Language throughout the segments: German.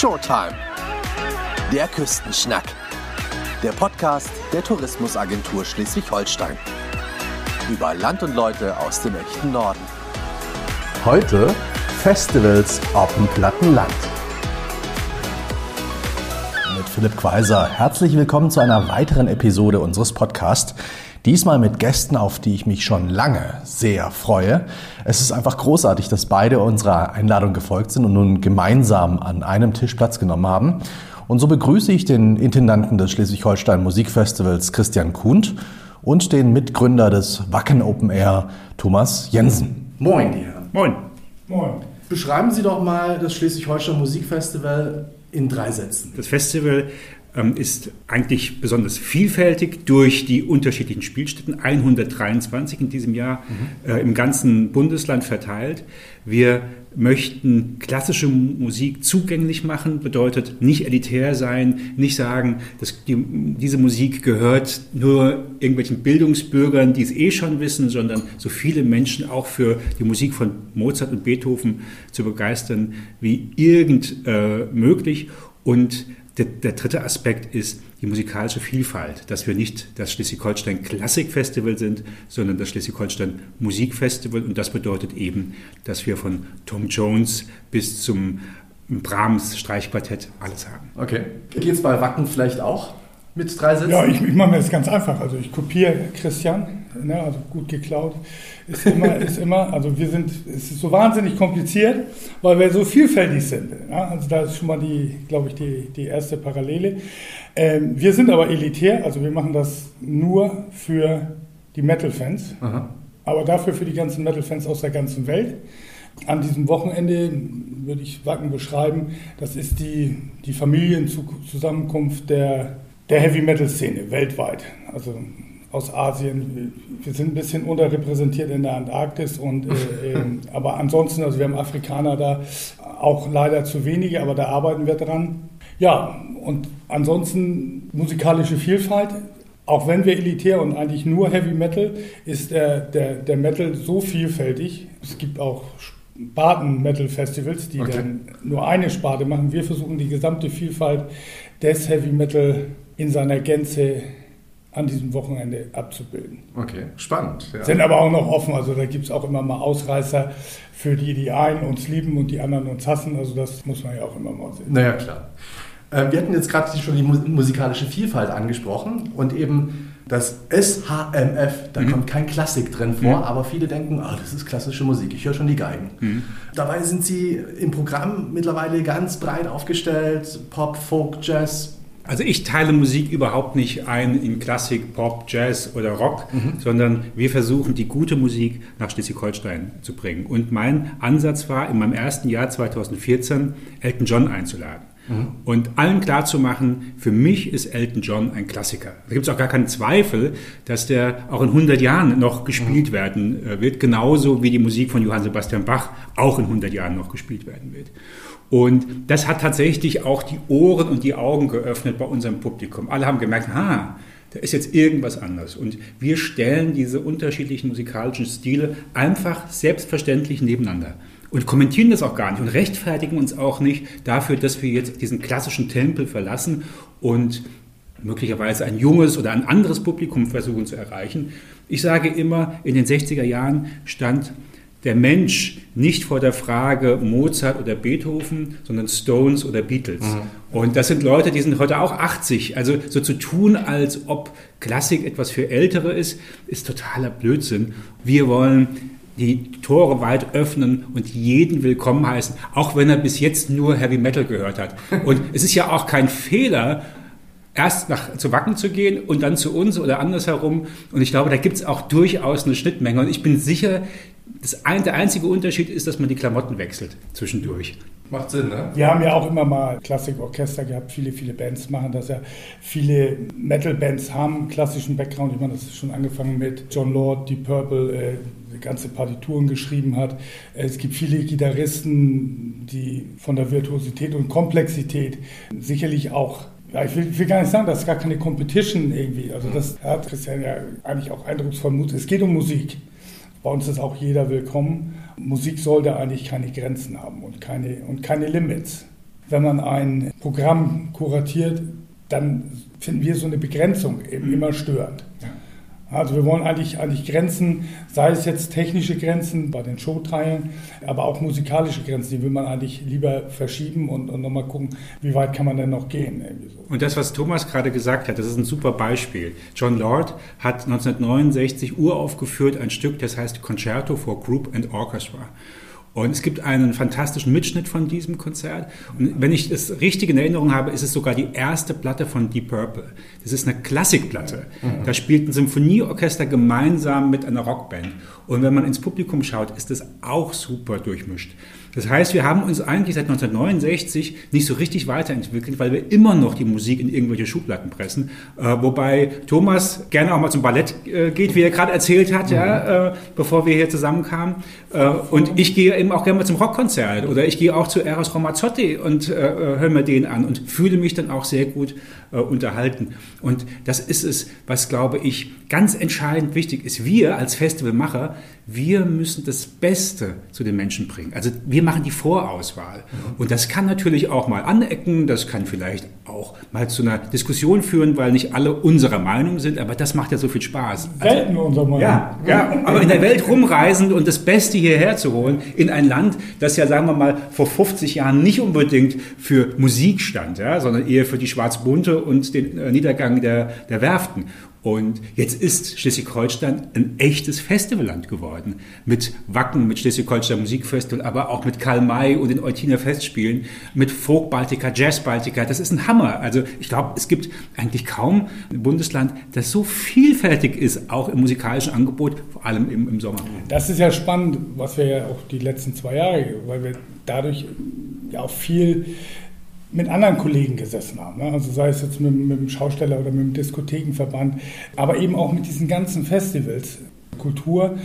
Showtime. Der Küstenschnack. Der Podcast der Tourismusagentur Schleswig-Holstein. Über Land und Leute aus dem echten Norden. Heute Festivals auf dem platten Land. Mit Philipp Quaiser. Herzlich willkommen zu einer weiteren Episode unseres Podcasts. Diesmal mit Gästen, auf die ich mich schon lange sehr freue. Es ist einfach großartig, dass beide unserer Einladung gefolgt sind und nun gemeinsam an einem Tisch Platz genommen haben. Und so begrüße ich den Intendanten des Schleswig-Holstein Musikfestivals Christian Kuhnt und den Mitgründer des Wacken Open Air Thomas Jensen. Moin, die Herren. Moin. Moin. Beschreiben Sie doch mal das Schleswig-Holstein Musikfestival in drei Sätzen. Das Festival ist eigentlich besonders vielfältig durch die unterschiedlichen Spielstätten, 123 in diesem Jahr mhm. äh, im ganzen Bundesland verteilt. Wir möchten klassische Musik zugänglich machen, bedeutet nicht elitär sein, nicht sagen, dass die, diese Musik gehört nur irgendwelchen Bildungsbürgern, die es eh schon wissen, sondern so viele Menschen auch für die Musik von Mozart und Beethoven zu begeistern wie irgend äh, möglich. Und der, der, dritte Aspekt ist die musikalische Vielfalt, dass wir nicht das Schleswig-Holstein Klassikfestival sind, sondern das Schleswig-Holstein Musikfestival. Und das bedeutet eben, dass wir von Tom Jones bis zum Brahms Streichquartett alles haben. Okay. Geht es bei Wacken vielleicht auch mit drei Sätzen? Ja, ich, ich mache mir das ganz einfach. Also ich kopiere Christian ne, also gut geklaut, ist immer, ist immer, also wir sind, es ist so wahnsinnig kompliziert, weil wir so vielfältig sind. Ja? Also da ist schon mal die, glaube ich, die, die erste Parallele. Ähm, wir sind aber elitär, also wir machen das nur für die Metal-Fans, aber dafür für die ganzen Metal-Fans aus der ganzen Welt. An diesem Wochenende würde ich Wacken beschreiben, das ist die, die Familienzusammenkunft der, der Heavy-Metal-Szene weltweit. Also aus Asien. Wir sind ein bisschen unterrepräsentiert in der Antarktis und äh, äh, aber ansonsten, also wir haben Afrikaner da auch leider zu wenige, aber da arbeiten wir dran. Ja, und ansonsten musikalische Vielfalt. Auch wenn wir elitär und eigentlich nur Heavy Metal, ist der, der, der Metal so vielfältig. Es gibt auch Sparten-Metal-Festivals, die okay. dann nur eine Sparte machen. Wir versuchen die gesamte Vielfalt des Heavy Metal in seiner Gänze an diesem Wochenende abzubilden. Okay, spannend. Ja. Sind aber auch noch offen, also da gibt es auch immer mal Ausreißer für die, die einen uns lieben und die anderen uns hassen. Also das muss man ja auch immer mal sehen. Naja, klar. Ähm, wir hatten jetzt gerade schon die musikalische Vielfalt angesprochen und eben das SHMF, da mhm. kommt kein Klassik drin vor, mhm. aber viele denken, oh, das ist klassische Musik, ich höre schon die Geigen. Mhm. Dabei sind sie im Programm mittlerweile ganz breit aufgestellt, Pop, Folk, Jazz, also ich teile Musik überhaupt nicht ein in Klassik, Pop, Jazz oder Rock, mhm. sondern wir versuchen die gute Musik nach Schleswig-Holstein zu bringen. Und mein Ansatz war in meinem ersten Jahr 2014 Elton John einzuladen. Mhm. Und allen klarzumachen, für mich ist Elton John ein Klassiker. Da gibt es auch gar keinen Zweifel, dass der auch in 100 Jahren noch gespielt mhm. werden äh, wird, genauso wie die Musik von Johann Sebastian Bach auch in 100 Jahren noch gespielt werden wird. Und das hat tatsächlich auch die Ohren und die Augen geöffnet bei unserem Publikum. Alle haben gemerkt, ha, da ist jetzt irgendwas anders. Und wir stellen diese unterschiedlichen musikalischen Stile einfach selbstverständlich nebeneinander und kommentieren das auch gar nicht und rechtfertigen uns auch nicht dafür, dass wir jetzt diesen klassischen Tempel verlassen und möglicherweise ein junges oder ein anderes Publikum versuchen zu erreichen. Ich sage immer, in den 60er Jahren stand der Mensch nicht vor der Frage Mozart oder Beethoven, sondern Stones oder Beatles. Mhm. Und das sind Leute, die sind heute auch 80. Also so zu tun, als ob Klassik etwas für Ältere ist, ist totaler Blödsinn. Wir wollen die Tore weit öffnen und jeden willkommen heißen, auch wenn er bis jetzt nur Heavy Metal gehört hat. Und es ist ja auch kein Fehler, erst nach, zu Wacken zu gehen und dann zu uns oder andersherum. Und ich glaube, da gibt es auch durchaus eine Schnittmenge. Und ich bin sicher, das ein, der einzige Unterschied ist, dass man die Klamotten wechselt zwischendurch. Macht Sinn, ne? Wir haben ja auch immer mal Klassikorchester gehabt. Viele, viele Bands machen das ja. Viele Metal-Bands haben einen klassischen Background. Ich meine, das ist schon angefangen mit John Lord, Deep Purple, äh, die ganze Partituren geschrieben hat. Es gibt viele Gitarristen, die von der Virtuosität und Komplexität sicherlich auch ja, ich will, ich will, gar nicht sagen, das ist gar keine Competition irgendwie. Also das hat Christian ja eigentlich auch eindrucksvoll Mut. Es geht um Musik. Bei uns ist auch jeder willkommen. Musik sollte eigentlich keine Grenzen haben und keine, und keine Limits. wenn man ein Programm kuratiert, dann finden wir so eine Begrenzung eben immer störend. Also wir wollen eigentlich, eigentlich Grenzen, sei es jetzt technische Grenzen bei den Showteilen, aber auch musikalische Grenzen, die will man eigentlich lieber verschieben und, und nochmal gucken, wie weit kann man denn noch gehen. So. Und das, was Thomas gerade gesagt hat, das ist ein super Beispiel. John Lord hat 1969 uraufgeführt ein Stück, das heißt Concerto for Group and Orchestra. Und es gibt einen fantastischen Mitschnitt von diesem Konzert. Und wenn ich es richtig in Erinnerung habe, ist es sogar die erste Platte von Deep Purple. Das ist eine Klassikplatte. Mhm. Da spielt ein Symphonieorchester gemeinsam mit einer Rockband. Und wenn man ins Publikum schaut, ist es auch super durchmischt. Das heißt, wir haben uns eigentlich seit 1969 nicht so richtig weiterentwickelt, weil wir immer noch die Musik in irgendwelche Schubladen pressen. Äh, wobei Thomas gerne auch mal zum Ballett äh, geht, wie er gerade erzählt hat, mhm. ja, äh, bevor wir hier zusammenkamen. Äh, und ich gehe eben auch gerne mal zum Rockkonzert oder ich gehe auch zu Eros Ramazzotti und äh, äh, höre mir den an und fühle mich dann auch sehr gut unterhalten. Und das ist es, was glaube ich ganz entscheidend wichtig ist. Wir als Festivalmacher, wir müssen das Beste zu den Menschen bringen. Also wir machen die Vorauswahl. Und das kann natürlich auch mal anecken, das kann vielleicht auch mal zu einer Diskussion führen, weil nicht alle unserer Meinung sind, aber das macht ja so viel Spaß. Also, Selten unserer Meinung. Ja, ja, aber in der Welt rumreisend und das Beste hierher zu holen, in ein Land, das ja, sagen wir mal, vor 50 Jahren nicht unbedingt für Musik stand, ja, sondern eher für die Schwarzbunte und den äh, Niedergang der, der Werften. Und jetzt ist Schleswig-Holstein ein echtes Festivalland geworden. Mit Wacken, mit Schleswig-Holstein Musikfestival, aber auch mit Karl May und den Eutiner Festspielen, mit Folk Baltica, Jazz Baltica. Das ist ein Hammer. Also ich glaube, es gibt eigentlich kaum ein Bundesland, das so vielfältig ist, auch im musikalischen Angebot, vor allem im, im Sommer. Das ist ja spannend, was wir ja auch die letzten zwei Jahre, weil wir dadurch ja auch viel mit anderen Kollegen gesessen haben. Ne? Also sei es jetzt mit, mit dem Schausteller oder mit dem Diskothekenverband, aber eben auch mit diesen ganzen Festivals. Kultur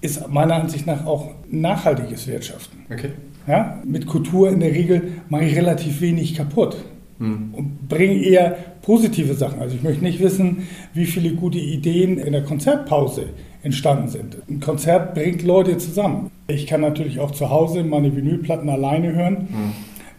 ist meiner Ansicht nach auch nachhaltiges Wirtschaften. Okay. Ja? Mit Kultur in der Regel mache ich relativ wenig kaputt hm. und bringe eher positive Sachen. Also ich möchte nicht wissen, wie viele gute Ideen in der Konzertpause entstanden sind. Ein Konzert bringt Leute zusammen. Ich kann natürlich auch zu Hause meine Vinylplatten alleine hören. Hm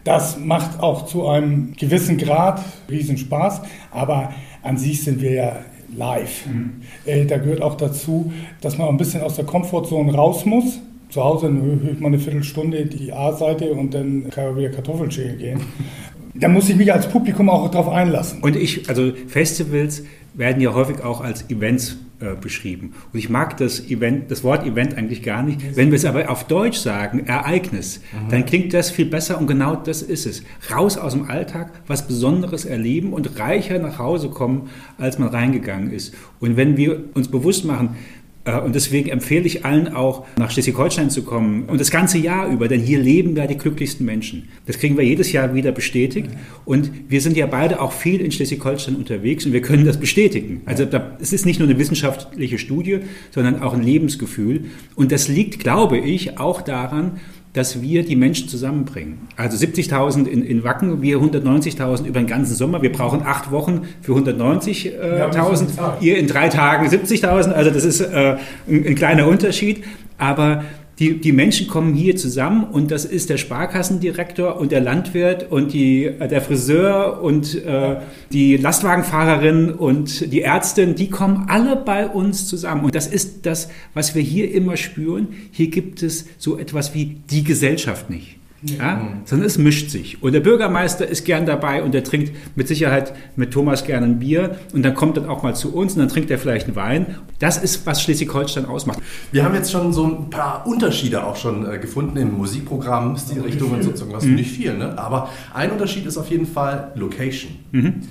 das macht auch zu einem gewissen Grad Riesenspaß, aber an sich sind wir ja live. Mhm. Äh, da gehört auch dazu, dass man ein bisschen aus der Komfortzone raus muss. Zu Hause höre ich mal eine Viertelstunde die A-Seite und dann kann man wieder Kartoffeln schälen gehen. Da muss ich mich als Publikum auch darauf einlassen. Und ich, also Festivals werden ja häufig auch als Events äh, beschrieben. Und ich mag das, Event, das Wort Event eigentlich gar nicht. Wenn wir es aber auf Deutsch sagen, Ereignis, mhm. dann klingt das viel besser und genau das ist es. Raus aus dem Alltag, was Besonderes erleben und reicher nach Hause kommen, als man reingegangen ist. Und wenn wir uns bewusst machen, und deswegen empfehle ich allen auch, nach Schleswig-Holstein zu kommen und das ganze Jahr über, denn hier leben ja die glücklichsten Menschen. Das kriegen wir jedes Jahr wieder bestätigt. Und wir sind ja beide auch viel in Schleswig-Holstein unterwegs und wir können das bestätigen. Also da, es ist nicht nur eine wissenschaftliche Studie, sondern auch ein Lebensgefühl. Und das liegt, glaube ich, auch daran, dass wir die Menschen zusammenbringen. Also 70.000 in, in Wacken, wir 190.000 über den ganzen Sommer. Wir brauchen acht Wochen für 190.000, äh, ihr in drei Tagen 70.000. Also das ist äh, ein, ein kleiner Unterschied. Aber die, die Menschen kommen hier zusammen und das ist der Sparkassendirektor und der Landwirt und die, äh, der Friseur und äh, die Lastwagenfahrerin und die Ärztin, die kommen alle bei uns zusammen. Und das ist das, was wir hier immer spüren. Hier gibt es so etwas wie die Gesellschaft nicht. Ja? Mhm. Sondern es mischt sich. Und der Bürgermeister ist gern dabei und der trinkt mit Sicherheit mit Thomas gerne ein Bier und dann kommt er auch mal zu uns und dann trinkt er vielleicht einen Wein. Das ist, was Schleswig-Holstein ausmacht. Wir haben jetzt schon so ein paar Unterschiede auch schon äh, gefunden im Musikprogramm, Stilrichtungen sozusagen, was mhm. nicht viel, ne? aber ein Unterschied ist auf jeden Fall Location. Mhm.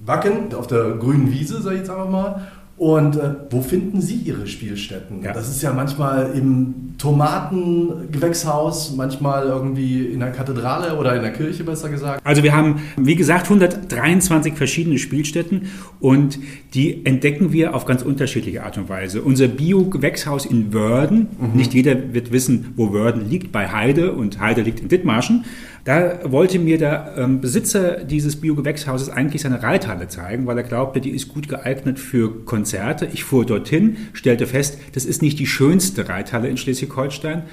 Wacken auf der grünen Wiese, sag ich jetzt einfach mal, und äh, wo finden Sie Ihre Spielstätten? Ja. Das ist ja manchmal im Tomatengewächshaus, manchmal irgendwie in der Kathedrale oder in der Kirche besser gesagt. Also wir haben, wie gesagt, 123 verschiedene Spielstätten und die entdecken wir auf ganz unterschiedliche Art und Weise. Unser Bio-Gewächshaus in Wörden, mhm. nicht jeder wird wissen, wo Wörden liegt, bei Heide und Heide liegt in Dithmarschen. Da wollte mir der ähm, Besitzer dieses Biogewächshauses eigentlich seine Reithalle zeigen, weil er glaubte, die ist gut geeignet für Konzerte. Ich fuhr dorthin, stellte fest, das ist nicht die schönste Reithalle in Schleswig-Holstein.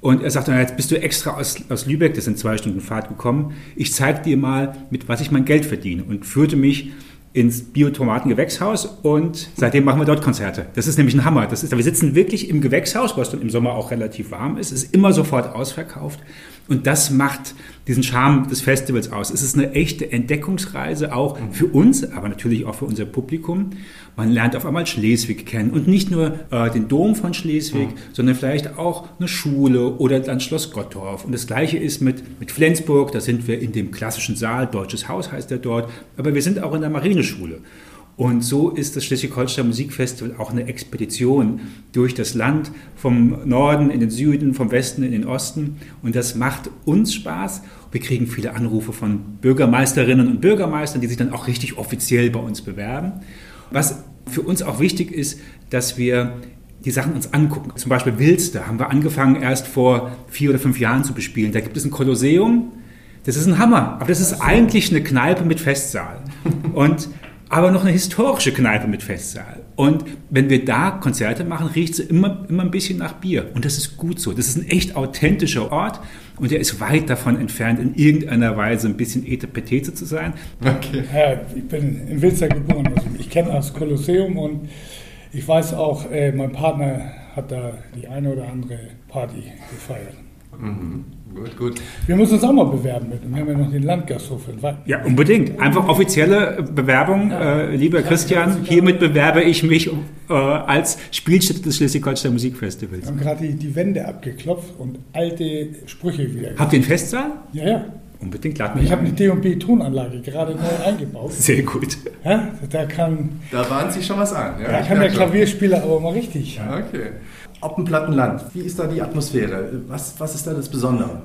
Und er sagt dann, jetzt bist du extra aus, aus Lübeck, das sind zwei Stunden Fahrt gekommen. Ich zeige dir mal, mit was ich mein Geld verdiene. Und führte mich ins Biotomaten-Gewächshaus und seitdem machen wir dort Konzerte. Das ist nämlich ein Hammer. Das ist, wir sitzen wirklich im Gewächshaus, was dann im Sommer auch relativ warm ist. Es ist immer sofort ausverkauft. Und das macht diesen Charme des Festivals aus. Es ist eine echte Entdeckungsreise, auch für uns, aber natürlich auch für unser Publikum. Man lernt auf einmal Schleswig kennen und nicht nur äh, den Dom von Schleswig, mhm. sondern vielleicht auch eine Schule oder dann Schloss Gottorf. Und das Gleiche ist mit, mit Flensburg, da sind wir in dem klassischen Saal, Deutsches Haus heißt er dort, aber wir sind auch in der Marineschule. Und so ist das Schleswig-Holstein Musikfestival auch eine Expedition durch das Land, vom Norden in den Süden, vom Westen in den Osten. Und das macht uns Spaß. Wir kriegen viele Anrufe von Bürgermeisterinnen und Bürgermeistern, die sich dann auch richtig offiziell bei uns bewerben. Was für uns auch wichtig ist, dass wir die Sachen uns angucken. Zum Beispiel Wilster haben wir angefangen erst vor vier oder fünf Jahren zu bespielen. Da gibt es ein Kolosseum. Das ist ein Hammer, aber das ist eigentlich eine Kneipe mit Festsaal. Und aber noch eine historische Kneipe mit Festsaal. Und wenn wir da Konzerte machen, riecht es immer, immer ein bisschen nach Bier. Und das ist gut so. Das ist ein echt authentischer Ort und der ist weit davon entfernt, in irgendeiner Weise ein bisschen Etepetete zu sein. Okay. Ja, ich bin in Wilster geboren. Also ich kenne das Kolosseum und ich weiß auch, äh, mein Partner hat da die eine oder andere Party gefeiert. Mhm. Gut, gut. Wir müssen uns auch mal bewerben mit. Wir haben ja noch den Landgasthof in Wacken. Ja, unbedingt. Einfach offizielle Bewerbung. Ja. Äh, lieber Christian, hiermit bewerbe ich mich äh, als Spielstätte des Schleswig-Holstein Musikfestivals. Wir haben gerade die, die, Wände abgeklopft und alte Sprüche wieder. Habt ihr einen Festsaal? Ja, ja. Unbedingt, lad mich Ich habe eine D&B-Tonanlage gerade neu eingebaut. Sehr gut. Ja, da kann... Da bahnt sich schon was an. Ja, ja ich kann ja Klavierspieler aber mal richtig. Ja, okay. Oppenplattenland, wie ist da die Atmosphäre? Was, was ist da das Besondere?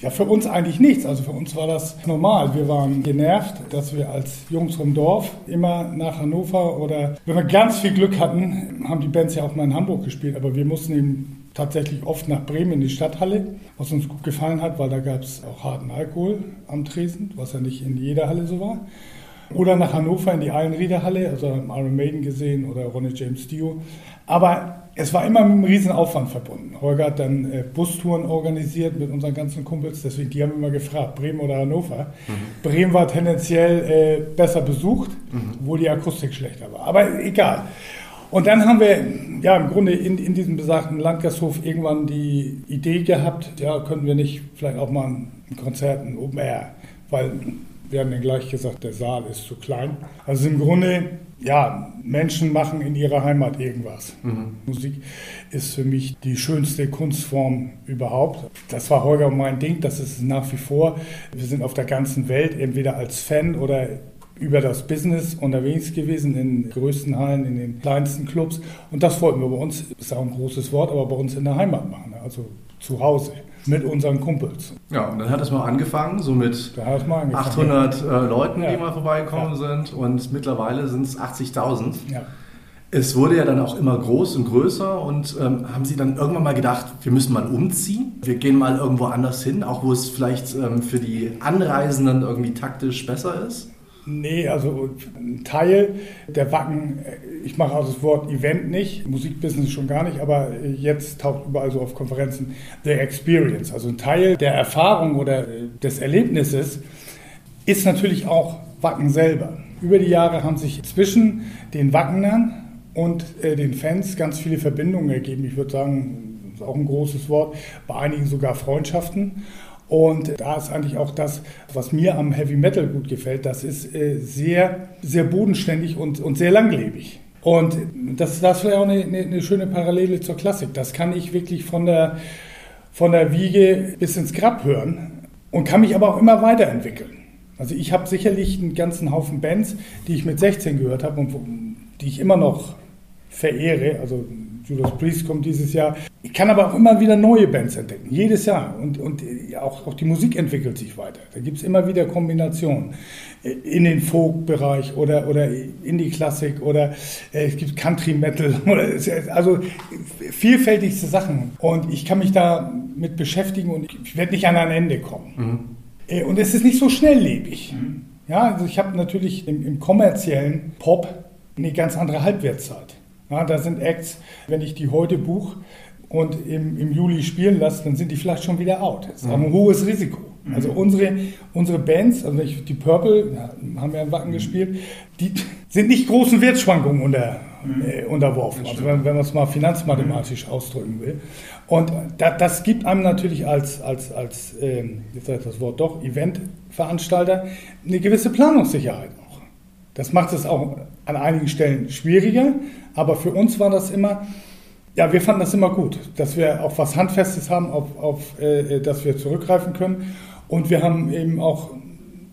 Ja, für uns eigentlich nichts. Also für uns war das normal. Wir waren genervt, dass wir als Jungs vom Dorf immer nach Hannover oder wenn wir ganz viel Glück hatten, haben die Bands ja auch mal in Hamburg gespielt, aber wir mussten eben tatsächlich oft nach Bremen in die Stadthalle, was uns gut gefallen hat, weil da gab es auch harten Alkohol am Tresen, was ja nicht in jeder Halle so war. Oder nach Hannover in die Eilenriederhalle, also Iron Maiden gesehen oder Ronnie James Dio. Aber es war immer mit einem riesen Aufwand verbunden. Holger hat dann äh, Bustouren organisiert mit unseren ganzen Kumpels, deswegen die haben immer gefragt, Bremen oder Hannover. Mhm. Bremen war tendenziell äh, besser besucht, mhm. obwohl die Akustik schlechter war. Aber egal. Und dann haben wir ja im Grunde in, in diesem besagten Landgasthof irgendwann die Idee gehabt, ja, könnten wir nicht vielleicht auch mal ein Konzert, ein Open Air, weil wir haben dann gleich gesagt, der Saal ist zu klein. Also im Grunde ja, Menschen machen in ihrer Heimat irgendwas. Mhm. Musik ist für mich die schönste Kunstform überhaupt. Das war Holger mein Ding, das ist nach wie vor. Wir sind auf der ganzen Welt entweder als Fan oder über das Business unterwegs gewesen, in den größten Hallen, in den kleinsten Clubs. Und das wollten wir bei uns, ist auch ein großes Wort, aber bei uns in der Heimat machen, also zu Hause mit unseren Kumpels. Ja, und dann hat es mal angefangen, so mit angefangen, 800 ja. äh, Leuten, ja. die mal vorbeigekommen ja. sind und mittlerweile sind es 80.000. Ja. Es wurde ja dann auch immer groß und größer und ähm, haben Sie dann irgendwann mal gedacht, wir müssen mal umziehen, wir gehen mal irgendwo anders hin, auch wo es vielleicht ähm, für die Anreisenden irgendwie taktisch besser ist? Nee, also ein Teil der Wacken, ich mache also das Wort Event nicht, Musikbusiness schon gar nicht, aber jetzt taucht überall so auf Konferenzen The Experience. Also ein Teil der Erfahrung oder des Erlebnisses ist natürlich auch Wacken selber. Über die Jahre haben sich zwischen den Wackenern und äh, den Fans ganz viele Verbindungen ergeben. Ich würde sagen, das ist auch ein großes Wort, bei einigen sogar Freundschaften. Und da ist eigentlich auch das, was mir am Heavy Metal gut gefällt, das ist äh, sehr, sehr bodenständig und, und sehr langlebig. Und das, das ist auch eine, eine, eine, schöne Parallele zur Klassik. Das kann ich wirklich von der, von der Wiege bis ins Grab hören und kann mich aber auch immer weiterentwickeln. Also ich habe sicherlich einen ganzen Haufen Bands, die ich mit 16 gehört habe und die ich immer noch verehre. Also Judas Priest kommt dieses Jahr. Ich kann aber auch immer wieder neue Bands entdecken, jedes Jahr. Und, und auch, auch die Musik entwickelt sich weiter. Da gibt es immer wieder Kombinationen in den Folk-Bereich oder, oder in die Klassik oder äh, es gibt Country Metal. Oder, also vielfältigste Sachen. Und ich kann mich da mit beschäftigen und ich werde nicht an ein Ende kommen. Mhm. Äh, und es ist nicht so schnelllebig. Mhm. Ja, also ich habe natürlich im, im kommerziellen Pop eine ganz andere Halbwertszeit. Ja, da sind Acts, wenn ich die heute buche, und im, im Juli spielen lässt, dann sind die vielleicht schon wieder out. Das ist auch ein hohes Risiko. Also unsere, unsere Bands, also die Purple, ja, haben wir in Wacken gespielt, die sind nicht großen Wertschwankungen unter, äh, unterworfen, also wenn, wenn man es mal finanzmathematisch ausdrücken will. Und da, das gibt einem natürlich als, als, als ähm, jetzt ich das Wort doch, Eventveranstalter eine gewisse Planungssicherheit auch. Das macht es auch an einigen Stellen schwieriger, aber für uns war das immer, ja, wir fanden das immer gut, dass wir auch was Handfestes haben, auf, auf äh, das wir zurückgreifen können. Und wir haben eben auch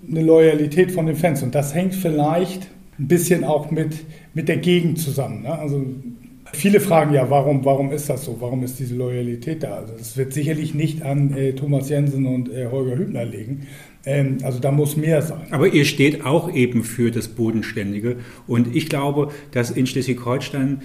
eine Loyalität von den Fans. Und das hängt vielleicht ein bisschen auch mit, mit der Gegend zusammen. Ne? Also viele fragen ja, warum, warum ist das so? Warum ist diese Loyalität da? Also das wird sicherlich nicht an äh, Thomas Jensen und äh, Holger Hübner liegen. Ähm, also da muss mehr sein. Aber ihr steht auch eben für das Bodenständige. Und ich glaube, dass in Schleswig-Holstein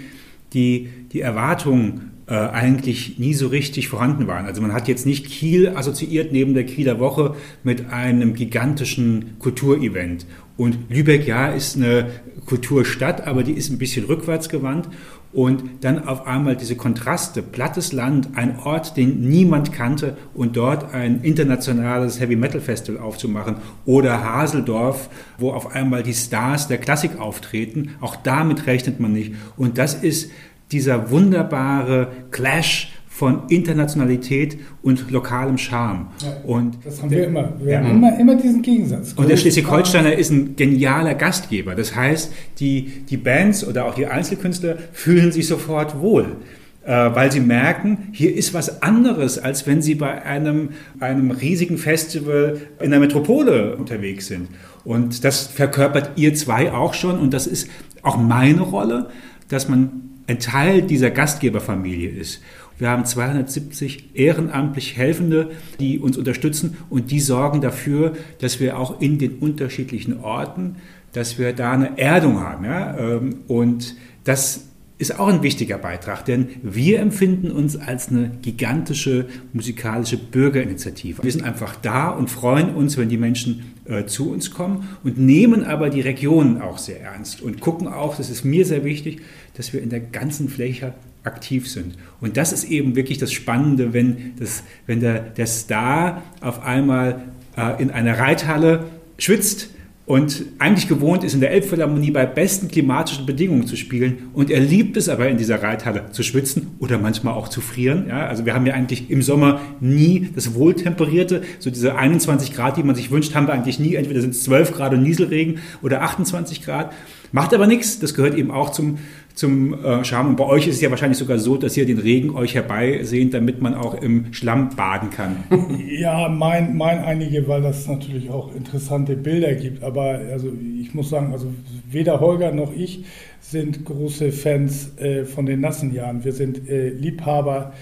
die, die Erwartungen äh, eigentlich nie so richtig vorhanden waren. Also man hat jetzt nicht Kiel assoziiert neben der Kieler Woche mit einem gigantischen Kulturevent. Und Lübeck, ja, ist eine Kulturstadt, aber die ist ein bisschen rückwärts gewandt. Und dann auf einmal diese Kontraste, plattes Land, ein Ort, den niemand kannte und dort ein internationales Heavy Metal Festival aufzumachen oder Haseldorf, wo auf einmal die Stars der Klassik auftreten, auch damit rechnet man nicht. Und das ist dieser wunderbare Clash von Internationalität und lokalem Charme. Ja, und das haben wir immer. Wir haben immer, immer diesen Gegensatz. Und der Schleswig-Holsteiner ist ein genialer Gastgeber. Das heißt, die, die Bands oder auch die Einzelkünstler fühlen sich sofort wohl äh, weil sie merken, hier ist was anderes, als wenn sie bei einem, einem riesigen Festival in der Metropole unterwegs sind. Und das verkörpert ihr zwei auch schon und das ist auch meine Rolle, dass man ein Teil dieser Gastgeberfamilie ist. Wir haben 270 ehrenamtlich Helfende, die uns unterstützen und die sorgen dafür, dass wir auch in den unterschiedlichen Orten, dass wir da eine Erdung haben. Ja? Ähm, und das ist auch ein wichtiger Beitrag, denn wir empfinden uns als eine gigantische musikalische Bürgerinitiative. Wir sind einfach da und freuen uns, wenn die Menschen äh, zu uns kommen und nehmen aber die Regionen auch sehr ernst und gucken auch, das ist mir sehr wichtig, dass wir in der ganzen Fläche aktiv sind. Und das ist eben wirklich das Spannende, wenn, das, wenn der, der Star auf einmal äh, in einer Reithalle schwitzt und eigentlich gewohnt ist, in der Elbphilharmonie bei besten klimatischen Bedingungen zu spielen. Und er liebt es aber in dieser Reithalle zu schwitzen oder manchmal auch zu frieren. Ja, also wir haben ja eigentlich im Sommer nie das Wohltemperierte, so diese 21 Grad, die man sich wünscht, haben wir eigentlich nie. Entweder sind es 12 Grad und Nieselregen oder 28 Grad. Macht aber nichts, das gehört eben auch zum, zum äh, Charme. Und bei euch ist es ja wahrscheinlich sogar so, dass ihr den Regen euch herbeisehnt, damit man auch im Schlamm baden kann. Ja, mein, mein einige, weil das natürlich auch interessante Bilder gibt. Aber also ich muss sagen, also weder Holger noch ich sind große Fans äh, von den nassen Jahren. Wir sind äh, Liebhaber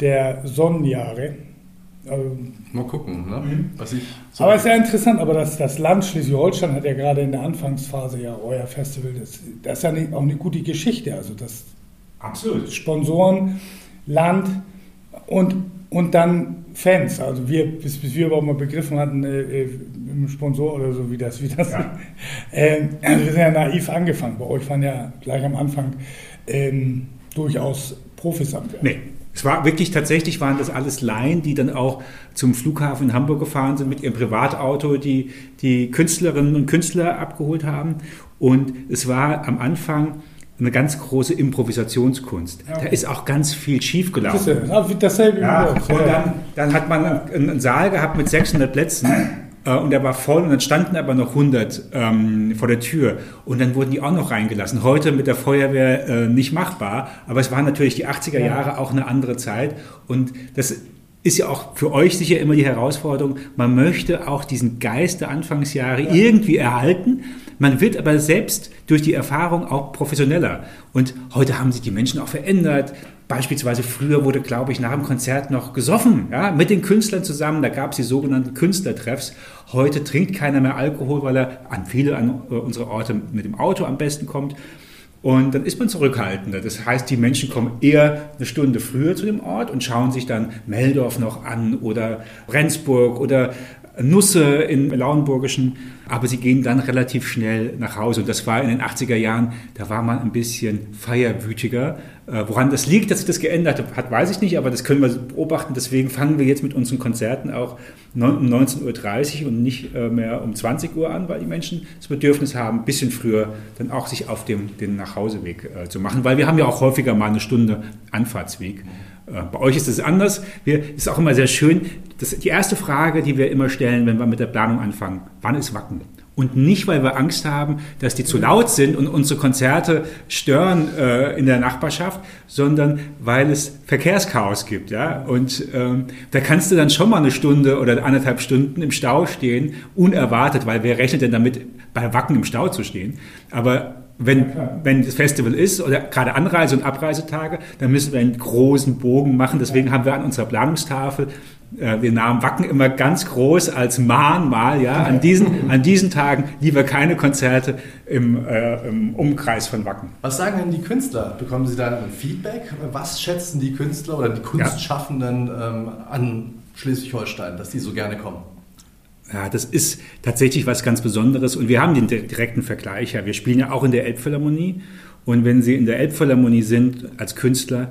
der Sonnenjahre. Also, Mal gucken, ne? Mhm. was ich so aber es ist ja interessant, aber das, das Land Schleswig-Holstein hat ja gerade in der Anfangsphase ja euer Festival, das, das ist ja auch eine gute Geschichte. Also das Absolut. Sponsoren, Land und, und dann Fans. Also wir, bis, bis wir überhaupt mal begriffen hatten, äh, äh im Sponsor oder so, wie das, wie das. Ja. Ähm, also wir sind ja naiv angefangen. Bei euch waren ja gleich am Anfang ähm, durchaus Profis am Werk. Nee. Es war wirklich tatsächlich, waren das alles Laien, die dann auch zum Flughafen in Hamburg gefahren sind mit ihrem Privatauto, die die Künstlerinnen und Künstler abgeholt haben. Und es war am Anfang eine ganz große Improvisationskunst. Ja. Da ist auch ganz viel schiefgelaufen. Dasselbe ja, und dann, dann hat man einen Saal gehabt mit 600 Plätzen und der war voll und dann standen aber noch 100 ähm, vor der Tür und dann wurden die auch noch reingelassen. Heute mit der Feuerwehr äh, nicht machbar, aber es waren natürlich die 80er Jahre auch eine andere Zeit und das ist ja auch für euch sicher immer die Herausforderung, man möchte auch diesen Geist der Anfangsjahre ja. irgendwie erhalten, man wird aber selbst durch die Erfahrung auch professioneller. Und heute haben sich die Menschen auch verändert. Beispielsweise früher wurde, glaube ich, nach dem Konzert noch gesoffen, ja, mit den Künstlern zusammen. Da gab es die sogenannten Künstlertreffs. Heute trinkt keiner mehr Alkohol, weil er an viele an äh, unsere Orte mit dem Auto am besten kommt. Und dann ist man zurückhaltender. Das heißt, die Menschen kommen eher eine Stunde früher zu dem Ort und schauen sich dann Meldorf noch an oder Rendsburg oder Nusse in Lauenburgischen, aber sie gehen dann relativ schnell nach Hause. Und das war in den 80er Jahren, da war man ein bisschen feierwütiger. Äh, woran das liegt, dass sich das geändert hat, weiß ich nicht, aber das können wir beobachten. Deswegen fangen wir jetzt mit unseren Konzerten auch um 19.30 Uhr und nicht äh, mehr um 20 Uhr an, weil die Menschen das Bedürfnis haben, ein bisschen früher dann auch sich auf dem, den Nachhauseweg äh, zu machen, weil wir haben ja auch häufiger mal eine Stunde Anfahrtsweg. Äh, bei euch ist es anders. Wir, ist auch immer sehr schön. Das, die erste Frage, die wir immer stellen, wenn wir mit der Planung anfangen, wann ist Wacken? Und nicht, weil wir Angst haben, dass die zu laut sind und unsere Konzerte stören äh, in der Nachbarschaft, sondern weil es Verkehrschaos gibt. Ja? Und ähm, da kannst du dann schon mal eine Stunde oder anderthalb Stunden im Stau stehen, unerwartet, weil wer rechnet denn damit, bei Wacken im Stau zu stehen? Aber wenn, wenn das Festival ist oder gerade Anreise- und Abreisetage, dann müssen wir einen großen Bogen machen. Deswegen haben wir an unserer Planungstafel äh, wir nahmen Wacken immer ganz groß als Mahnmal. Ja, an diesen, an diesen Tagen lieber keine Konzerte im, äh, im Umkreis von Wacken. Was sagen denn die Künstler? Bekommen Sie da ein Feedback? Was schätzen die Künstler oder die Kunstschaffenden ja. ähm, an Schleswig-Holstein, dass die so gerne kommen? Ja, das ist tatsächlich was ganz Besonderes und wir haben den direkten Vergleich. Ja. Wir spielen ja auch in der Elbphilharmonie und wenn Sie in der Elbphilharmonie sind als Künstler,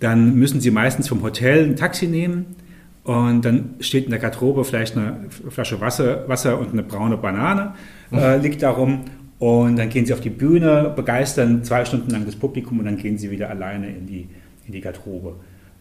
dann müssen Sie meistens vom Hotel ein Taxi nehmen und dann steht in der Garderobe vielleicht eine Flasche Wasser, Wasser und eine braune Banane äh, liegt darum und dann gehen Sie auf die Bühne, begeistern zwei Stunden lang das Publikum und dann gehen Sie wieder alleine in die, in die Garderobe.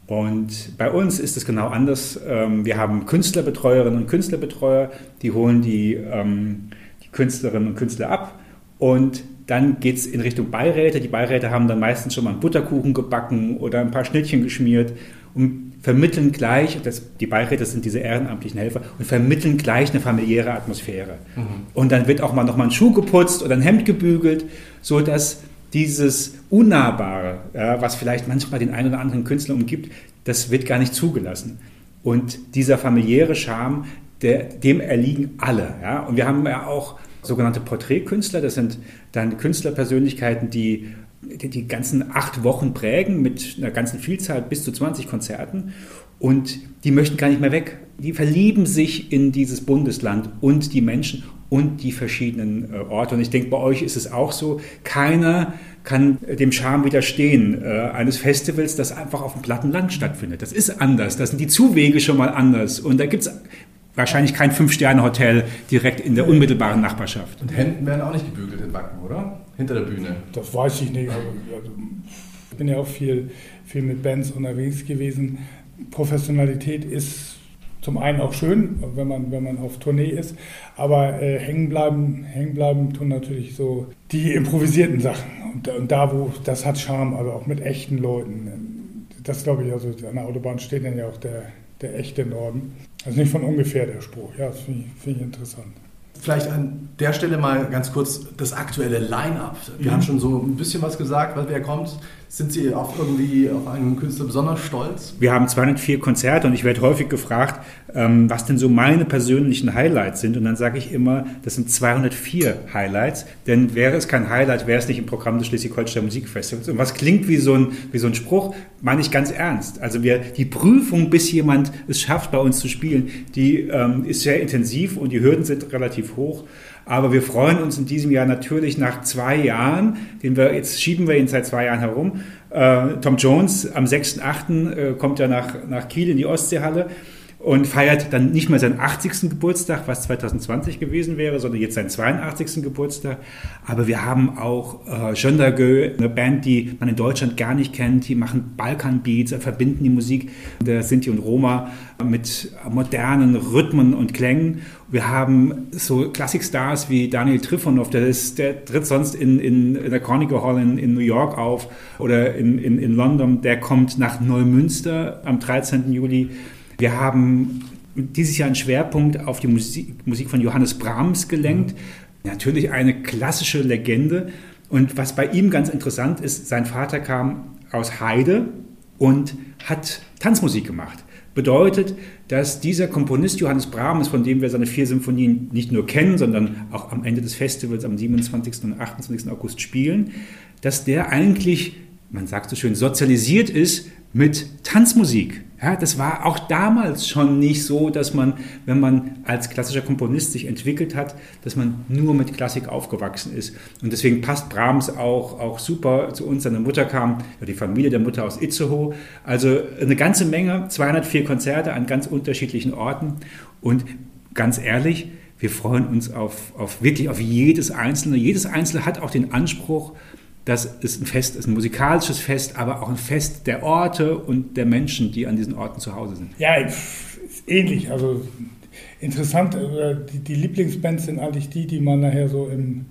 Und bei uns ist es genau anders. Ähm, wir haben Künstlerbetreuerinnen und Künstlerbetreuer, die holen die, ähm, die Künstlerinnen und Künstler ab und dann geht es in Richtung Beiräte. Die Beiräte haben dann meistens schon mal einen Butterkuchen gebacken oder ein paar Schnittchen geschmiert und vermitteln gleich, das, die Beiräte sind diese ehrenamtlichen Helfer, und vermitteln gleich eine familiäre Atmosphäre. Mhm. Und dann wird auch mal noch mal ein Schuh geputzt oder ein Hemd gebügelt, sodass dieses Unnahbare, ja, was vielleicht manchmal den einen oder anderen Künstler umgibt, das wird gar nicht zugelassen. Und dieser familiäre Charme, der, dem erliegen alle. Ja? Und wir haben ja auch sogenannte Porträtkünstler, das sind dann Künstlerpersönlichkeiten, die die, die ganzen acht Wochen prägen mit einer ganzen Vielzahl bis zu 20 Konzerten und die möchten gar nicht mehr weg. Die verlieben sich in dieses Bundesland und die Menschen und die verschiedenen äh, Orte. Und ich denke, bei euch ist es auch so. Keiner kann dem Charme widerstehen äh, eines Festivals, das einfach auf dem platten Land stattfindet. Das ist anders. Da sind die Zuwege schon mal anders. Und da gibt es wahrscheinlich kein Fünf-Sterne-Hotel direkt in der unmittelbaren Nachbarschaft. Und Hemden werden auch nicht gebügelt in Wacken, oder? Hinter der Bühne. Das weiß ich nicht. Also, ich bin ja auch viel, viel mit Bands unterwegs gewesen. Professionalität ist zum einen auch schön, wenn man, wenn man auf Tournee ist, aber äh, hängen, bleiben, hängen bleiben tun natürlich so die improvisierten Sachen. Und, und, da, wo das hat Charme, also auch mit echten Leuten. Das glaube ich, also an der Autobahn steht dann ja auch der, der echte Norden. Also nicht von ungefähr der Spruch. Ja, das finde ich, find ich interessant. Vielleicht an der Stelle mal ganz kurz das aktuelle Line-up. Wir mhm. haben schon so ein bisschen was gesagt, wer kommt. Sind Sie auch irgendwie auf einen Künstler besonders stolz? Wir haben 204 Konzerte und ich werde häufig gefragt, ähm, was denn so meine persönlichen Highlights sind. Und dann sage ich immer, das sind 204 Highlights. Denn wäre es kein Highlight, wäre es nicht im Programm des Schleswig-Holstein Musikfestivals. Und was klingt wie so, ein, wie so ein Spruch, meine ich ganz ernst. Also wir, die Prüfung, bis jemand es schafft, bei uns zu spielen, die ähm, ist sehr intensiv und die Hürden sind relativ hoch. Aber wir freuen uns in diesem Jahr natürlich nach zwei Jahren, den wir, jetzt schieben wir ihn seit zwei Jahren herum. Äh, Tom Jones am 6.8. Äh, kommt ja nach, nach Kiel in die Ostseehalle und feiert dann nicht mehr seinen 80. Geburtstag, was 2020 gewesen wäre, sondern jetzt seinen 82. Geburtstag. Aber wir haben auch äh, Dargueux, eine Band, die man in Deutschland gar nicht kennt. Die machen Balkan-Beats, verbinden die Musik der Sinti und Roma mit modernen Rhythmen und Klängen. Wir haben so Klassikstars wie Daniel Trifonov, der, ist, der tritt sonst in, in, in der Carnegie Hall in, in, New York auf oder in, in, in London. Der kommt nach Neumünster am 13. Juli. Wir haben dieses Jahr einen Schwerpunkt auf die Musik, Musik von Johannes Brahms gelenkt. Natürlich eine klassische Legende. Und was bei ihm ganz interessant ist, sein Vater kam aus Heide und hat Tanzmusik gemacht. Bedeutet, dass dieser Komponist Johannes Brahms, von dem wir seine vier Symphonien nicht nur kennen, sondern auch am Ende des Festivals am 27. und 28. August spielen, dass der eigentlich, man sagt so schön, sozialisiert ist mit Tanzmusik. Ja, das war auch damals schon nicht so, dass man, wenn man als klassischer Komponist sich entwickelt hat, dass man nur mit Klassik aufgewachsen ist. Und deswegen passt Brahms auch, auch super zu uns. Seine Mutter kam, die Familie der Mutter aus Itzehoe. Also eine ganze Menge, 204 Konzerte an ganz unterschiedlichen Orten. Und ganz ehrlich, wir freuen uns auf, auf wirklich auf jedes Einzelne. Jedes Einzelne hat auch den Anspruch, das ist ein Fest, ist ein musikalisches Fest, aber auch ein Fest der Orte und der Menschen, die an diesen Orten zu Hause sind. Ja, ähnlich. Also interessant, äh, die, die Lieblingsbands sind eigentlich die, die man nachher so im,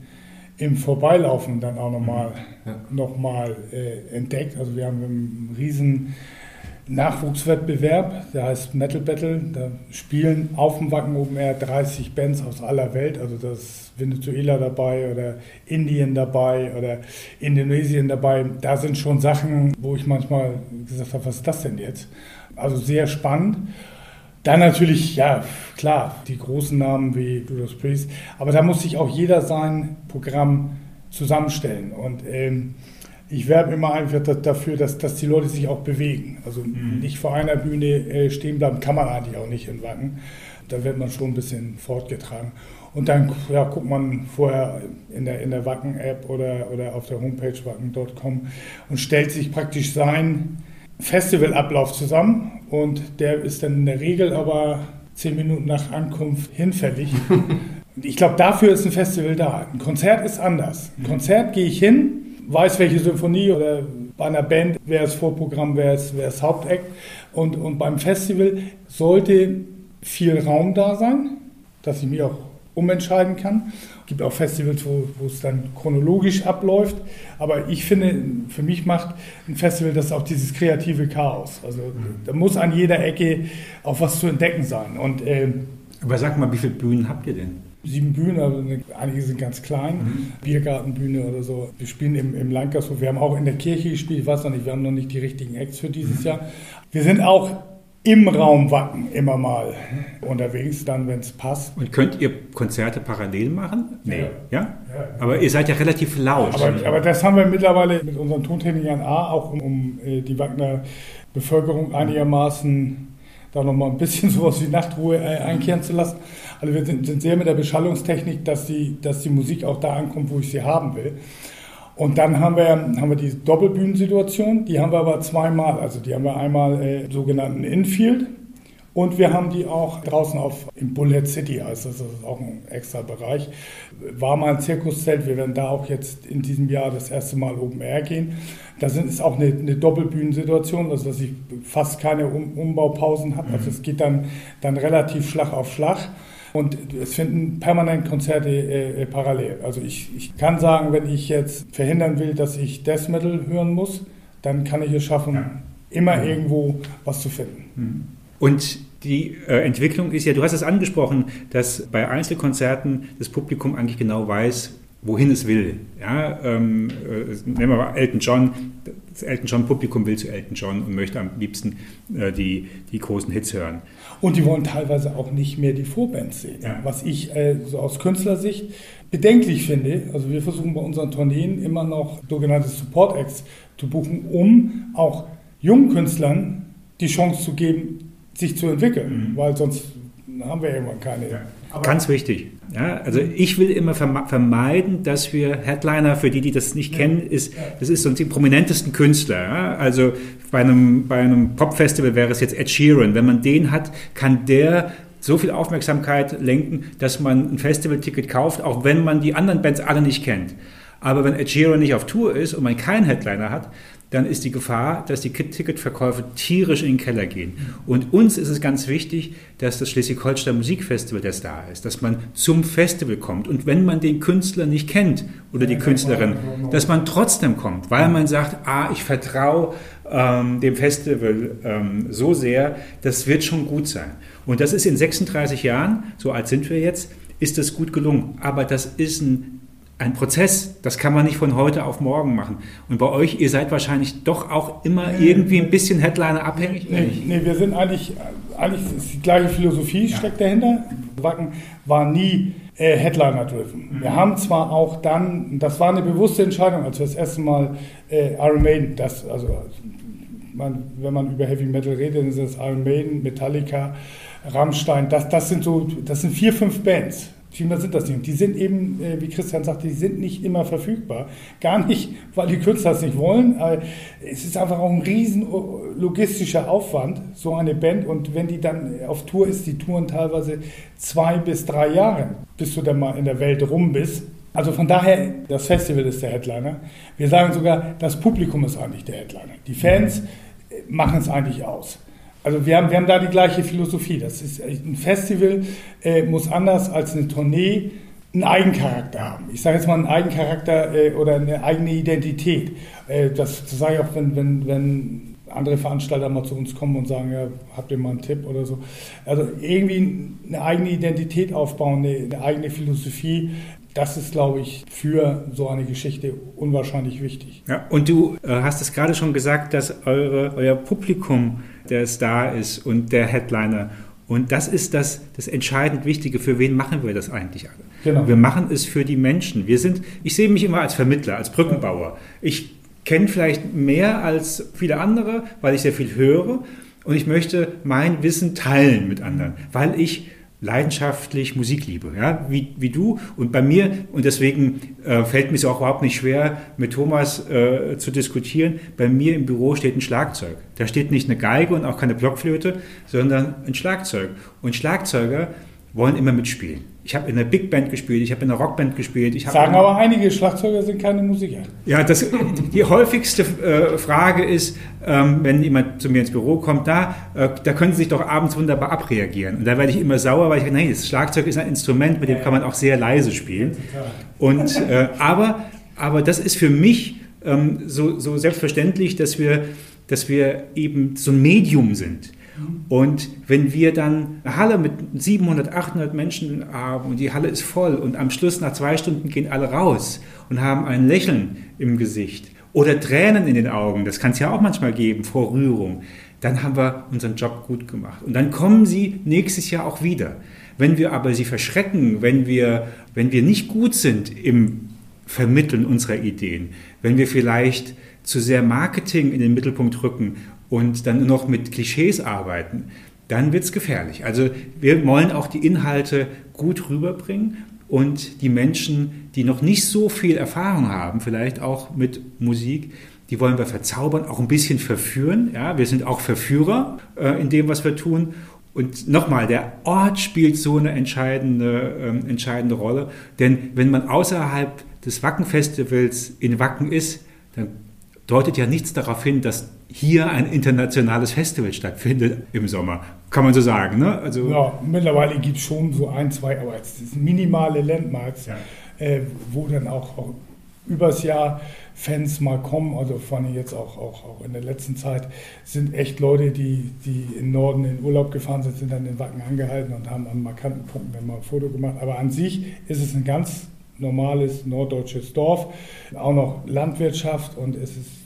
im Vorbeilaufen dann auch nochmal ja. noch mal, äh, entdeckt. Also wir haben einen riesen Nachwuchswettbewerb, der heißt Metal Battle. Da spielen auf dem Wacken Open Air 30 Bands aus aller Welt. Also da ist Venezuela dabei oder Indien dabei oder Indonesien dabei. Da sind schon Sachen, wo ich manchmal gesagt habe, was ist das denn jetzt? Also sehr spannend. Dann natürlich, ja, klar, die großen Namen wie Judas Priest. Aber da muss sich auch jeder sein Programm zusammenstellen. Und ähm, ich werbe immer einfach dafür, dass, dass die Leute sich auch bewegen. Also mhm. nicht vor einer Bühne äh, stehen bleiben, kann man eigentlich auch nicht in Wacken. Da wird man schon ein bisschen fortgetragen. Und dann ja, guckt man vorher in der, in der Wacken-App oder, oder auf der Homepage wacken.com und stellt sich praktisch seinen Festivalablauf zusammen. Und der ist dann in der Regel aber zehn Minuten nach Ankunft hinfällig. ich glaube, dafür ist ein Festival da. Ein Konzert ist anders. Ein Konzert gehe ich hin, weiß, welche Symphonie oder bei einer Band, wer ist Vorprogramm, wer ist, wer ist Hauptakt. Und, und beim Festival sollte viel Raum da sein, dass ich mich auch umentscheiden kann. Es gibt auch Festivals, wo, wo es dann chronologisch abläuft. Aber ich finde, für mich macht ein Festival das auch dieses kreative Chaos. Also mhm. da muss an jeder Ecke auch was zu entdecken sein. Und, äh, Aber sag mal, wie viele Bühnen habt ihr denn? Sieben Bühnen, also einige sind ganz klein, mhm. Biergartenbühne oder so. Wir spielen im, im Landgasthof, wir haben auch in der Kirche gespielt, ich weiß noch nicht, wir haben noch nicht die richtigen Acts für dieses mhm. Jahr. Wir sind auch im Raum Wacken immer mal unterwegs, dann, wenn es passt. Und könnt ihr Konzerte parallel machen? Nee. Ja? ja? Aber ihr seid ja relativ laut. Aber, aber, das haben wir mittlerweile mit unseren Tontechnikern A, auch um, um äh, die Wagner Bevölkerung einigermaßen da nochmal ein bisschen sowas wie Nachtruhe äh, einkehren zu lassen. Also wir sind, sind, sehr mit der Beschallungstechnik, dass die, dass die Musik auch da ankommt, wo ich sie haben will. Und dann haben wir, haben wir die Doppelbühnensituation, die haben wir aber zweimal. Also die haben wir einmal äh, sogenannten Infield und wir haben die auch draußen auf im Bullet City, also das ist auch ein extra Bereich. War mal ein Zirkuszelt, wir werden da auch jetzt in diesem Jahr das erste Mal Open Air gehen. Da ist auch eine, eine Doppelbühnensituation, also dass ich fast keine um Umbaupausen habe. Also es geht dann, dann relativ Schlag auf Schlag. Und es finden permanent Konzerte äh, äh, parallel. Also ich, ich kann sagen, wenn ich jetzt verhindern will, dass ich Death Metal hören muss, dann kann ich es schaffen, ja. immer ja. irgendwo was zu finden. Mhm. Und die äh, Entwicklung ist ja, du hast es angesprochen, dass bei Einzelkonzerten das Publikum eigentlich genau weiß, wohin es will. Ja, ähm, äh, nehmen wir mal Elton John. Das Elton John-Publikum will zu Elton John und möchte am liebsten äh, die, die großen Hits hören. Und die wollen teilweise auch nicht mehr die Vorbands sehen. Ja. Was ich äh, so aus Künstlersicht bedenklich finde. Also wir versuchen bei unseren Tourneen immer noch sogenannte Support Acts zu buchen, um auch jungen Künstlern die Chance zu geben, sich zu entwickeln, mhm. weil sonst haben wir irgendwann keine. Ja. Ganz wichtig. Ja, also ich will immer vermeiden, dass wir Headliner, für die, die das nicht kennen, ist, das ist so die prominentesten Künstler. Ja? Also bei einem, bei einem Popfestival wäre es jetzt Ed Sheeran. Wenn man den hat, kann der so viel Aufmerksamkeit lenken, dass man ein Festivalticket kauft, auch wenn man die anderen Bands alle nicht kennt. Aber wenn Ed Sheeran nicht auf Tour ist und man keinen Headliner hat, dann ist die Gefahr, dass die Ticketverkäufe tierisch in den Keller gehen. Und uns ist es ganz wichtig, dass das Schleswig-Holstein Musikfestival das da ist, dass man zum Festival kommt. Und wenn man den Künstler nicht kennt oder die Künstlerin, dass man trotzdem kommt, weil man sagt, ah, ich vertraue ähm, dem Festival ähm, so sehr, das wird schon gut sein. Und das ist in 36 Jahren, so alt sind wir jetzt, ist das gut gelungen. Aber das ist ein ein Prozess, das kann man nicht von heute auf morgen machen. Und bei euch, ihr seid wahrscheinlich doch auch immer nee, irgendwie ein bisschen Headliner abhängig. Nee, nee, wir sind eigentlich, eigentlich ist die gleiche Philosophie ja. steckt dahinter. Wacken war nie äh, Headliner-driven. Mhm. Wir haben zwar auch dann, das war eine bewusste Entscheidung, als wir das erste Mal äh, Iron Maiden, das, also man, wenn man über Heavy Metal redet, dann sind es Iron Maiden, Metallica, Rammstein. Das, das sind so, das sind vier, fünf Bands. Viel mehr sind das nicht. Und die sind eben, äh, wie Christian sagte, die sind nicht immer verfügbar. Gar nicht, weil die Künstler es nicht wollen. Es ist einfach auch ein riesen logistischer Aufwand, so eine Band. Und wenn die dann auf Tour ist, die touren teilweise zwei bis drei Jahre, bis du dann mal in der Welt rum bist. Also von daher, das Festival ist der Headliner. Wir sagen sogar, das Publikum ist eigentlich der Headliner. Die Fans machen es eigentlich aus. Also wir haben, wir haben da die gleiche Philosophie. Das ist ein Festival äh, muss anders als eine Tournee einen Eigencharakter haben. Ich sage jetzt mal einen Eigencharakter äh, oder eine eigene Identität. Äh, das, das sage ich auch, wenn, wenn, wenn andere Veranstalter mal zu uns kommen und sagen, ja, habt ihr mal einen Tipp oder so. Also irgendwie eine eigene Identität aufbauen, eine, eine eigene Philosophie, das ist, glaube ich, für so eine Geschichte unwahrscheinlich wichtig. Ja, und du äh, hast es gerade schon gesagt, dass eure, euer Publikum der Star ist und der Headliner. Und das ist das, das entscheidend Wichtige. Für wen machen wir das eigentlich alle? Genau. Wir machen es für die Menschen. Wir sind, ich sehe mich immer als Vermittler, als Brückenbauer. Ich kenne vielleicht mehr als viele andere, weil ich sehr viel höre. Und ich möchte mein Wissen teilen mit anderen, weil ich leidenschaftlich Musik liebe, ja, wie, wie du und bei mir. Und deswegen äh, fällt mir es auch überhaupt nicht schwer, mit Thomas äh, zu diskutieren. Bei mir im Büro steht ein Schlagzeug. Da steht nicht eine Geige und auch keine Blockflöte, sondern ein Schlagzeug. Und Schlagzeuger wollen immer mitspielen. Ich habe in einer Big Band gespielt, ich habe in einer Rockband gespielt. Sagen aber einige, Schlagzeuger sind keine Musiker. Ja, das, die häufigste äh, Frage ist, ähm, wenn jemand zu mir ins Büro kommt, da, äh, da können Sie sich doch abends wunderbar abreagieren. Und da werde ich immer sauer, weil ich denke, nein, das Schlagzeug ist ein Instrument, mit dem kann man auch sehr leise spielen. Und, äh, aber, aber das ist für mich ähm, so, so selbstverständlich, dass wir, dass wir eben so ein Medium sind. Und wenn wir dann eine Halle mit 700, 800 Menschen haben und die Halle ist voll und am Schluss nach zwei Stunden gehen alle raus und haben ein Lächeln im Gesicht oder Tränen in den Augen, das kann es ja auch manchmal geben vor Rührung, dann haben wir unseren Job gut gemacht. Und dann kommen sie nächstes Jahr auch wieder. Wenn wir aber sie verschrecken, wenn wir, wenn wir nicht gut sind im Vermitteln unserer Ideen, wenn wir vielleicht zu sehr Marketing in den Mittelpunkt rücken und dann noch mit Klischees arbeiten, dann wird es gefährlich. Also wir wollen auch die Inhalte gut rüberbringen und die Menschen, die noch nicht so viel Erfahrung haben, vielleicht auch mit Musik, die wollen wir verzaubern, auch ein bisschen verführen. Ja, wir sind auch Verführer äh, in dem, was wir tun. Und nochmal, der Ort spielt so eine entscheidende, ähm, entscheidende Rolle. Denn wenn man außerhalb des Wacken-Festivals in Wacken ist, dann deutet ja nichts darauf hin, dass hier ein internationales Festival stattfindet im Sommer. Kann man so sagen, ne? Also ja, mittlerweile gibt es schon so ein, zwei, aber es sind minimale Landmarks, ja. äh, wo dann auch, auch, übers Jahr Fans mal kommen, also vor allem jetzt auch, auch, auch in der letzten Zeit, sind echt Leute, die, die im Norden in Urlaub gefahren sind, sind dann in Wacken angehalten und haben an markanten Punkten dann mal ein Foto gemacht. Aber an sich ist es ein ganz normales norddeutsches Dorf, auch noch Landwirtschaft und es ist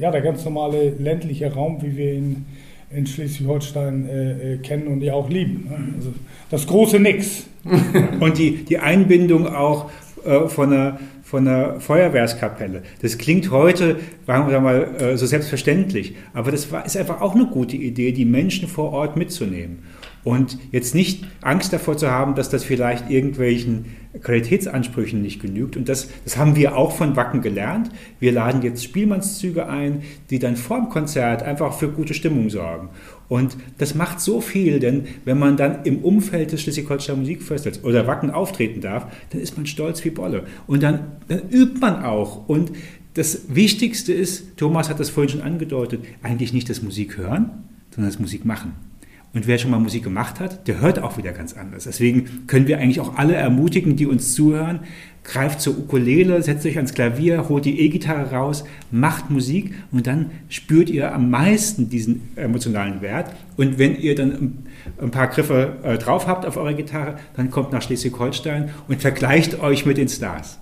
ja der ganz normale ländliche Raum, wie wir ihn in Schleswig-Holstein äh, äh, kennen und ja auch lieben. Ne? Also das große Nix. und die, die Einbindung auch äh, von einer von einer Feuerwehrskapelle. Das klingt heute, sagen wir mal, äh, so selbstverständlich, aber das ist einfach auch eine gute Idee, die Menschen vor Ort mitzunehmen. Und jetzt nicht Angst davor zu haben, dass das vielleicht irgendwelchen Qualitätsansprüchen nicht genügt. Und das, das haben wir auch von Wacken gelernt. Wir laden jetzt Spielmannszüge ein, die dann vor dem Konzert einfach für gute Stimmung sorgen. Und das macht so viel, denn wenn man dann im Umfeld des Schleswig-Holstein Musikfestivals oder Wacken auftreten darf, dann ist man stolz wie Bolle. Und dann, dann übt man auch. Und das Wichtigste ist, Thomas hat das vorhin schon angedeutet, eigentlich nicht das Musik hören, sondern das Musik machen. Und wer schon mal Musik gemacht hat, der hört auch wieder ganz anders. Deswegen können wir eigentlich auch alle ermutigen, die uns zuhören, greift zur Ukulele, setzt euch ans Klavier, holt die E-Gitarre raus, macht Musik und dann spürt ihr am meisten diesen emotionalen Wert. Und wenn ihr dann ein paar Griffe äh, drauf habt auf eure Gitarre, dann kommt nach Schleswig-Holstein und vergleicht euch mit den Stars.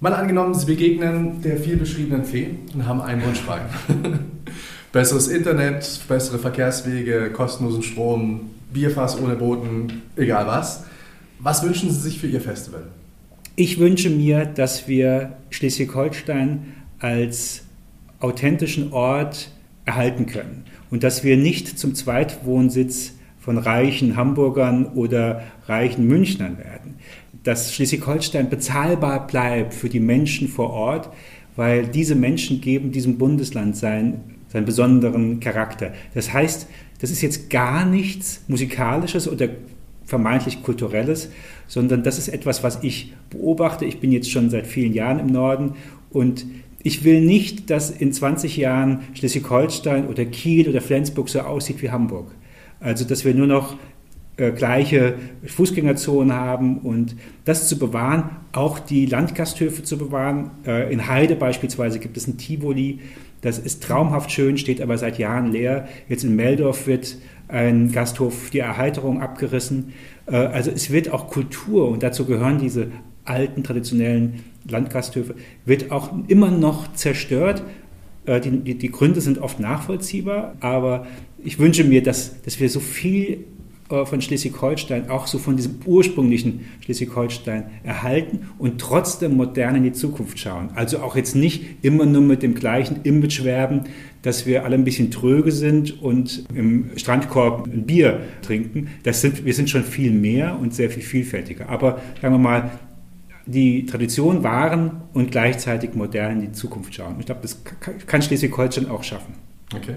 Mal angenommen, Sie begegnen der viel beschriebenen Fee und haben einen Wunsch frei. Besseres Internet, bessere Verkehrswege, kostenlosen Strom, Bierfass ohne Boten, egal was. Was wünschen Sie sich für Ihr Festival? Ich wünsche mir, dass wir Schleswig-Holstein als authentischen Ort erhalten können und dass wir nicht zum Zweitwohnsitz von reichen Hamburgern oder reichen Münchnern werden. Dass Schleswig-Holstein bezahlbar bleibt für die Menschen vor Ort, weil diese Menschen geben diesem Bundesland seinen, seinen besonderen Charakter. Das heißt, das ist jetzt gar nichts Musikalisches oder vermeintlich Kulturelles, sondern das ist etwas, was ich beobachte. Ich bin jetzt schon seit vielen Jahren im Norden und ich will nicht, dass in 20 Jahren Schleswig-Holstein oder Kiel oder Flensburg so aussieht wie Hamburg. Also, dass wir nur noch äh, gleiche Fußgängerzonen haben und das zu bewahren, auch die Landgasthöfe zu bewahren. Äh, in Heide beispielsweise gibt es ein Tivoli, das ist traumhaft schön, steht aber seit Jahren leer. Jetzt in Meldorf wird ein Gasthof die Erheiterung abgerissen. Äh, also es wird auch Kultur und dazu gehören diese alten traditionellen Landgasthöfe, wird auch immer noch zerstört. Äh, die, die, die Gründe sind oft nachvollziehbar, aber ich wünsche mir, dass, dass wir so viel von Schleswig-Holstein, auch so von diesem ursprünglichen Schleswig-Holstein erhalten und trotzdem modern in die Zukunft schauen. Also auch jetzt nicht immer nur mit dem gleichen Image werben, dass wir alle ein bisschen tröge sind und im Strandkorb ein Bier trinken. Das sind, wir sind schon viel mehr und sehr viel vielfältiger. Aber sagen wir mal, die Tradition wahren und gleichzeitig modern in die Zukunft schauen. Ich glaube, das kann Schleswig-Holstein auch schaffen. Okay.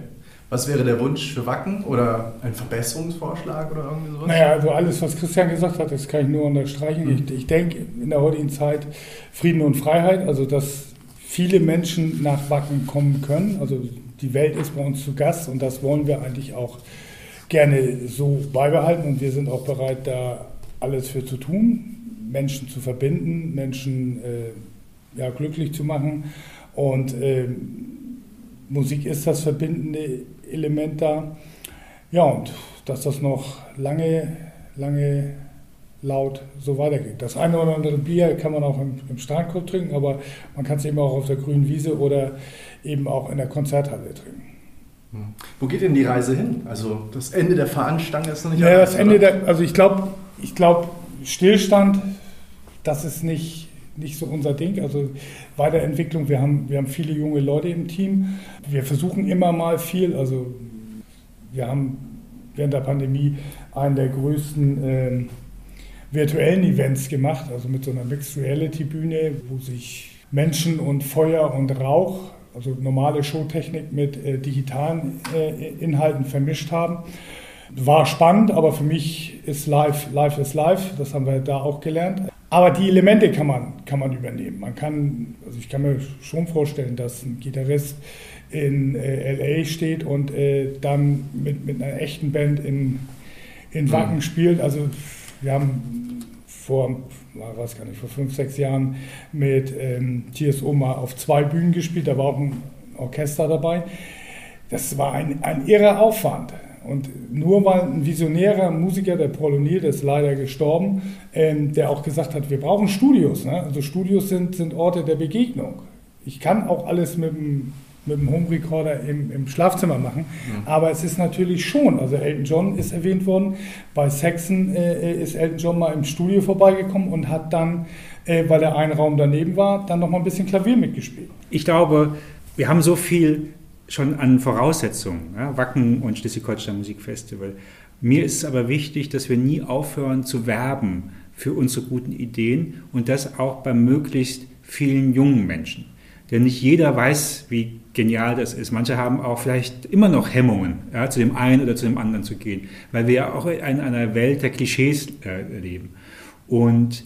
Was wäre der Wunsch für Wacken oder ein Verbesserungsvorschlag oder irgendwie sowas? Naja, also alles, was Christian gesagt hat, das kann ich nur unterstreichen. Mhm. Ich, ich denke in der heutigen Zeit Frieden und Freiheit, also dass viele Menschen nach Wacken kommen können. Also die Welt ist bei uns zu Gast und das wollen wir eigentlich auch gerne so beibehalten und wir sind auch bereit, da alles für zu tun, Menschen zu verbinden, Menschen äh, ja, glücklich zu machen und äh, Musik ist das verbindende Element da. Ja, und dass das noch lange, lange laut so weitergeht. Das eine oder andere Bier kann man auch im, im Strandkorb trinken, aber man kann es eben auch auf der grünen Wiese oder eben auch in der Konzerthalle trinken. Hm. Wo geht denn die Reise hin? Also das Ende der Fahnenstange ist noch nicht Ja, das Ende der, also ich glaube, ich glaube, Stillstand, das ist nicht, nicht so unser Ding. Also Weiterentwicklung, wir haben, wir haben viele junge Leute im Team. Wir versuchen immer mal viel. Also wir haben während der Pandemie einen der größten äh, virtuellen Events gemacht, also mit so einer Mixed Reality Bühne, wo sich Menschen und Feuer und Rauch, also normale Showtechnik mit äh, digitalen äh, Inhalten vermischt haben. War spannend, aber für mich ist Live, Live ist Live, das haben wir da auch gelernt. Aber die Elemente kann man, kann man übernehmen. Man kann, also ich kann mir schon vorstellen, dass ein Gitarrist in äh, LA steht und äh, dann mit, mit einer echten Band in, in Wacken mhm. spielt. Also wir haben vor, weiß gar nicht, vor fünf, sechs Jahren mit ähm, TSO mal auf zwei Bühnen gespielt, da war auch ein Orchester dabei. Das war ein, ein irrer Aufwand. Und nur weil ein visionärer Musiker, der Paul O'Neill, der ist leider gestorben, ähm, der auch gesagt hat, wir brauchen Studios. Ne? Also Studios sind, sind Orte der Begegnung. Ich kann auch alles mit dem mit dem Home Recorder im, im Schlafzimmer machen. Mhm. Aber es ist natürlich schon, also Elton John ist erwähnt worden, bei Saxon äh, ist Elton John mal im Studio vorbeigekommen und hat dann, äh, weil er ein Raum daneben war, dann noch mal ein bisschen Klavier mitgespielt. Ich glaube, wir haben so viel schon an Voraussetzungen, ja, Wacken und Schleswig-Holstein Musikfestival. Mir ist es aber wichtig, dass wir nie aufhören zu werben für unsere guten Ideen und das auch bei möglichst vielen jungen Menschen. Denn nicht jeder weiß, wie genial das ist. Manche haben auch vielleicht immer noch Hemmungen, ja, zu dem einen oder zu dem anderen zu gehen, weil wir ja auch in einer Welt der Klischees äh, leben. Und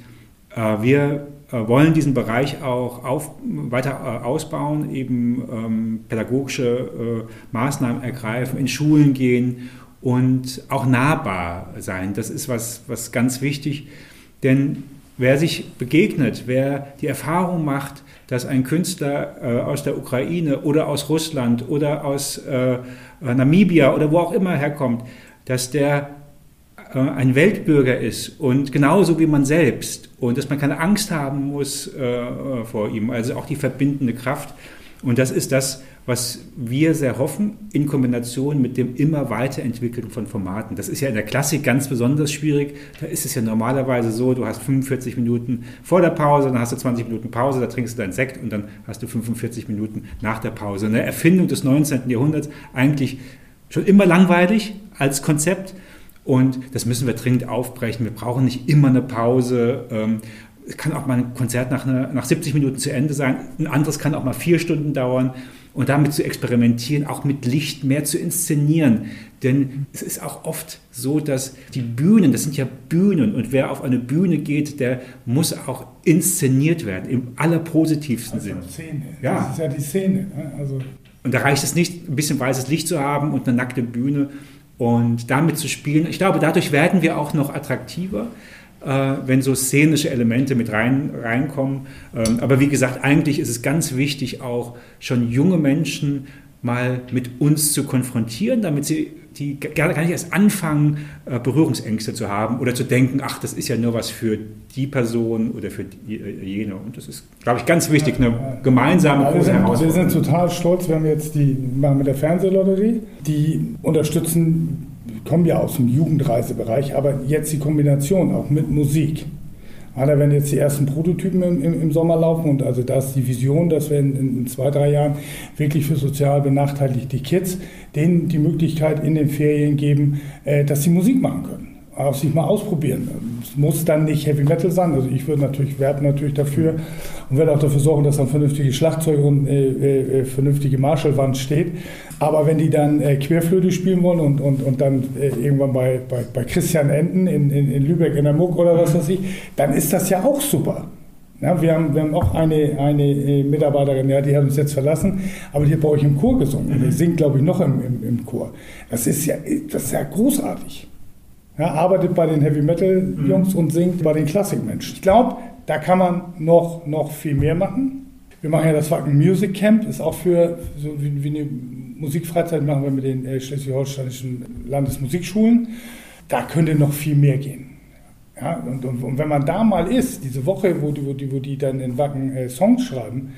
äh, wir wollen diesen Bereich auch auf, weiter äh, ausbauen, eben ähm, pädagogische äh, Maßnahmen ergreifen, in Schulen gehen und auch nahbar sein. Das ist was, was ganz wichtig, denn wer sich begegnet, wer die Erfahrung macht, dass ein Künstler äh, aus der Ukraine oder aus Russland oder aus äh, Namibia oder wo auch immer herkommt, dass der äh, ein Weltbürger ist und genauso wie man selbst und dass man keine Angst haben muss äh, vor ihm, also auch die verbindende Kraft. Und das ist das, was wir sehr hoffen, in Kombination mit dem immer weiterentwickeln von Formaten. Das ist ja in der Klassik ganz besonders schwierig. Da ist es ja normalerweise so, du hast 45 Minuten vor der Pause, dann hast du 20 Minuten Pause, da trinkst du deinen Sekt und dann hast du 45 Minuten nach der Pause. Eine Erfindung des 19. Jahrhunderts, eigentlich schon immer langweilig als Konzept. Und das müssen wir dringend aufbrechen. Wir brauchen nicht immer eine Pause. Ähm, es kann auch mal ein Konzert nach, einer, nach 70 Minuten zu Ende sein. Ein anderes kann auch mal vier Stunden dauern und damit zu experimentieren, auch mit Licht mehr zu inszenieren. Denn es ist auch oft so, dass die Bühnen, das sind ja Bühnen und wer auf eine Bühne geht, der muss auch inszeniert werden, im allerpositivsten also Sinn. Szene. Ja. Das ist ja die Szene. Ne? Also und da reicht es nicht, ein bisschen weißes Licht zu haben und eine nackte Bühne und damit zu spielen. Ich glaube, dadurch werden wir auch noch attraktiver. Äh, wenn so szenische Elemente mit rein, reinkommen. Ähm, aber wie gesagt, eigentlich ist es ganz wichtig, auch schon junge Menschen mal mit uns zu konfrontieren, damit sie die gar nicht erst anfangen, äh, Berührungsängste zu haben oder zu denken, ach, das ist ja nur was für die Person oder für äh, jene. Und das ist, glaube ich, ganz wichtig, eine gemeinsame große Herausforderung. Wir sind total stolz, wenn wir jetzt die machen mit der Fernsehlotterie, die unterstützen kommen ja aus dem Jugendreisebereich, aber jetzt die Kombination auch mit Musik. Da werden jetzt die ersten Prototypen im, im, im, Sommer laufen und also da ist die Vision, dass wir in, in, zwei, drei Jahren wirklich für sozial benachteiligte Kids denen die Möglichkeit in den Ferien geben, äh, dass sie Musik machen können auf sich mal ausprobieren. Muss dann nicht Heavy Metal sein. Also ich würde natürlich werten natürlich dafür und werde auch dafür sorgen, dass dann vernünftige Schlagzeug und äh, äh, äh, vernünftige Marshallwand steht. Aber wenn die dann äh, Querflöte spielen wollen und, und, und dann äh, irgendwann bei, bei, bei Christian Enden in, in, in Lübeck in der Muck oder was weiß ich, dann ist das ja auch super. Ja, wir, haben, wir haben auch eine, eine äh, Mitarbeiterin, ja, die hat uns jetzt verlassen, aber die hat bei euch im Chor gesungen. Die singt, glaube ich, noch im, im, im Chor. Das ist ja, das ist ja großartig. Ja, arbeitet bei den Heavy Metal Jungs mhm. und singt bei den Klassikmenschen. Ich glaube, da kann man noch, noch viel mehr machen. Wir machen ja das Wacken Music Camp, ist auch für so wie, wie eine Musikfreizeit machen wir mit den äh, schleswig-holsteinischen Landesmusikschulen. Da könnte noch viel mehr gehen. Ja, und, und, und, wenn man da mal ist, diese Woche, wo die, wo die, wo die dann in Wacken äh, Songs schreiben,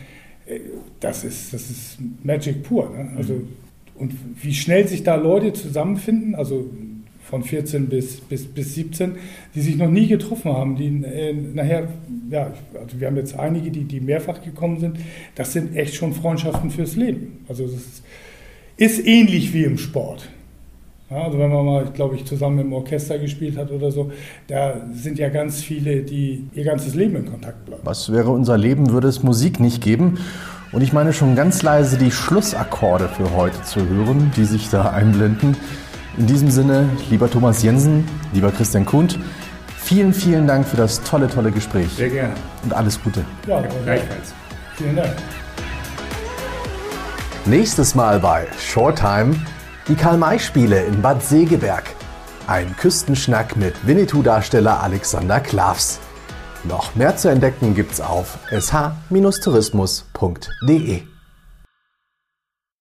äh, das, ist, das ist Magic pur. Ne? Also, mhm. und wie schnell sich da Leute zusammenfinden, also von 14 bis, bis, bis 17, die sich noch nie getroffen haben, die äh, nachher, ja, also wir haben jetzt einige, die, die mehrfach gekommen sind, das sind echt schon Freundschaften fürs Leben. Also ist, ist ähnlich wie im Sport. Ja, also wenn man mal, glaube ich, zusammen im Orchester gespielt hat oder so, da sind ja ganz viele, die ihr ganzes Leben in Kontakt bleiben. Was wäre unser Leben, würde es Musik nicht geben? Und ich meine schon ganz leise die Schlussakkorde für heute zu hören, die sich da einblenden. In diesem Sinne, lieber Thomas Jensen, lieber Christian Kund, vielen, vielen Dank für das tolle, tolle Gespräch. Sehr gerne. Und alles Gute. Ja, gleichfalls. Vielen Dank. Nächstes Mal bei Shorttime die Karl-May-Spiele in Bad Segeberg. Ein Küstenschnack mit Winnetou-Darsteller Alexander Klavs. Noch mehr zu entdecken gibt's auf sh-tourismus.de.